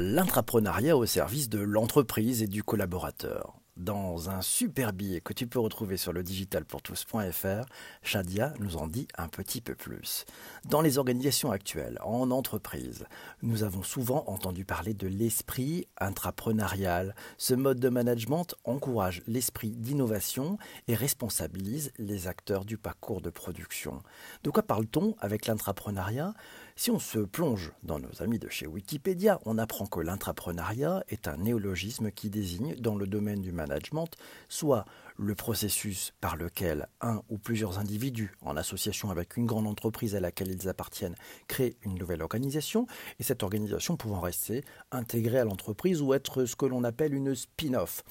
L'intrapreneuriat au service de l'entreprise et du collaborateur. Dans un super billet que tu peux retrouver sur le digitalpourtous.fr, Shadia nous en dit un petit peu plus. Dans les organisations actuelles, en entreprise, nous avons souvent entendu parler de l'esprit intrapreneurial. Ce mode de management encourage l'esprit d'innovation et responsabilise les acteurs du parcours de production. De quoi parle-t-on avec l'intrapreneuriat Si on se plonge dans nos amis de chez Wikipédia, on apprend que l'intrapreneuriat est un néologisme qui désigne dans le domaine du management soit le processus par lequel un ou plusieurs individus, en association avec une grande entreprise à laquelle ils appartiennent, créent une nouvelle organisation, et cette organisation pouvant rester intégrée à l'entreprise ou être ce que l'on appelle une spin-off,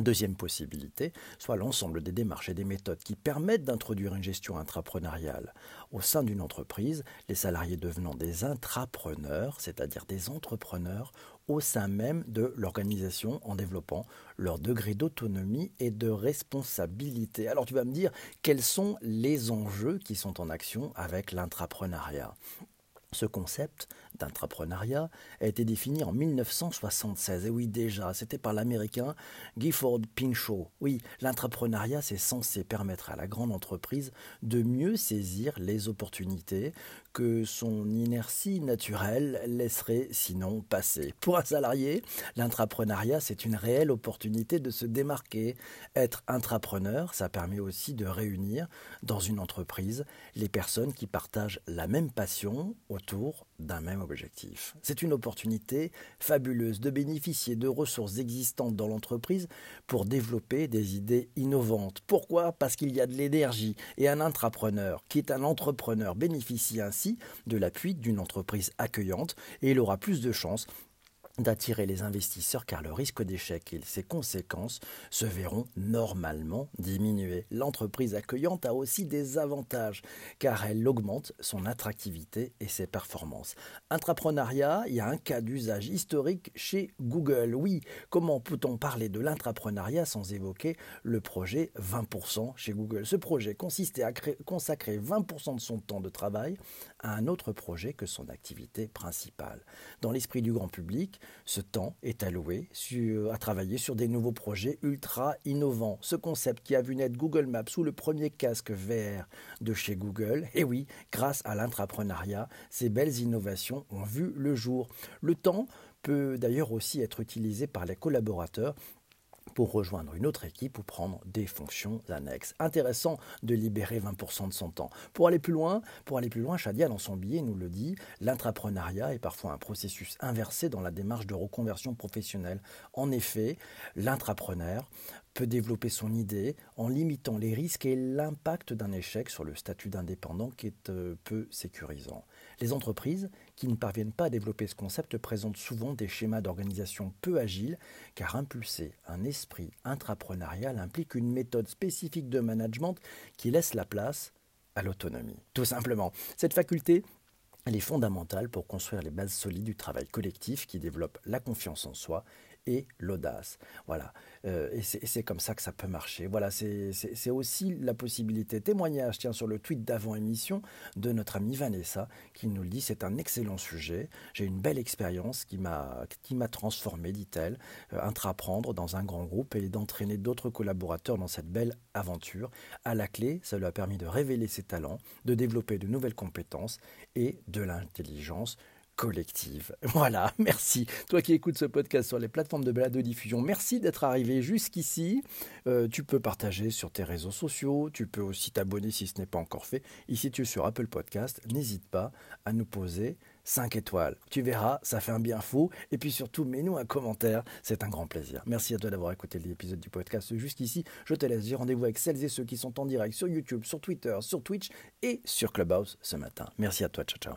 Deuxième possibilité, soit l'ensemble des démarches et des méthodes qui permettent d'introduire une gestion intrapreneuriale au sein d'une entreprise, les salariés devenant des intrapreneurs, c'est-à-dire des entrepreneurs au sein même de l'organisation en développant leur degré d'autonomie et de responsabilité. Alors tu vas me dire quels sont les enjeux qui sont en action avec l'intrapreneuriat? Ce concept d'intrapreneuriat a été défini en 1976. Et oui, déjà, c'était par l'américain Gifford Pinchot. Oui, l'intrapreneuriat, c'est censé permettre à la grande entreprise de mieux saisir les opportunités que son inertie naturelle laisserait sinon passer. Pour un salarié, l'intrapreneuriat, c'est une réelle opportunité de se démarquer. Être intrapreneur, ça permet aussi de réunir dans une entreprise les personnes qui partagent la même passion autour d'un même objectif. C'est une opportunité fabuleuse de bénéficier de ressources existantes dans l'entreprise pour développer des idées innovantes. Pourquoi? Parce qu'il y a de l'énergie et un intrapreneur qui est un entrepreneur bénéficie ainsi de l'appui d'une entreprise accueillante et il aura plus de chances d'attirer les investisseurs car le risque d'échec et ses conséquences se verront normalement diminuer. L'entreprise accueillante a aussi des avantages car elle augmente son attractivité et ses performances. Intrapreneuriat, il y a un cas d'usage historique chez Google. Oui, comment peut-on parler de l'intrapreneuriat sans évoquer le projet 20% chez Google? Ce projet consistait à consacrer 20% de son temps de travail à un autre projet que son activité principale. Dans l'esprit du grand public, ce temps est alloué à travailler sur des nouveaux projets ultra innovants. Ce concept qui a vu naître Google Maps sous le premier casque VR de chez Google, et oui, grâce à l'intrapreneuriat, ces belles innovations ont vu le jour. Le temps peut d'ailleurs aussi être utilisé par les collaborateurs pour rejoindre une autre équipe ou prendre des fonctions annexes. Intéressant de libérer 20% de son temps. Pour aller plus loin, pour aller plus loin, Shadia dans son billet nous le dit, l'intrapreneuriat est parfois un processus inversé dans la démarche de reconversion professionnelle. En effet, l'intrapreneur peut développer son idée en limitant les risques et l'impact d'un échec sur le statut d'indépendant qui est euh, peu sécurisant. Les entreprises qui ne parviennent pas à développer ce concept présentent souvent des schémas d'organisation peu agiles car impulser un esprit intrapreneurial implique une méthode spécifique de management qui laisse la place à l'autonomie. Tout simplement, cette faculté est fondamentale pour construire les bases solides du travail collectif qui développe la confiance en soi l'audace. Voilà. Euh, et c'est comme ça que ça peut marcher. Voilà, c'est aussi la possibilité. Témoignage, tiens, sur le tweet d'avant émission de notre amie Vanessa qui nous le dit c'est un excellent sujet. J'ai une belle expérience qui m'a transformé, dit-elle, euh, intraprendre dans un grand groupe et d'entraîner d'autres collaborateurs dans cette belle aventure. À la clé, ça lui a permis de révéler ses talents, de développer de nouvelles compétences et de l'intelligence collective. Voilà, merci. Toi qui écoutes ce podcast sur les plateformes de balado-diffusion, merci d'être arrivé jusqu'ici. Euh, tu peux partager sur tes réseaux sociaux, tu peux aussi t'abonner si ce n'est pas encore fait. Ici, tu es sur Apple Podcast, n'hésite pas à nous poser 5 étoiles. Tu verras, ça fait un bien fou. Et puis surtout, mets-nous un commentaire, c'est un grand plaisir. Merci à toi d'avoir écouté l'épisode du podcast jusqu'ici. Je te laisse rendez-vous avec celles et ceux qui sont en direct sur YouTube, sur Twitter, sur Twitch et sur Clubhouse ce matin. Merci à toi, ciao ciao.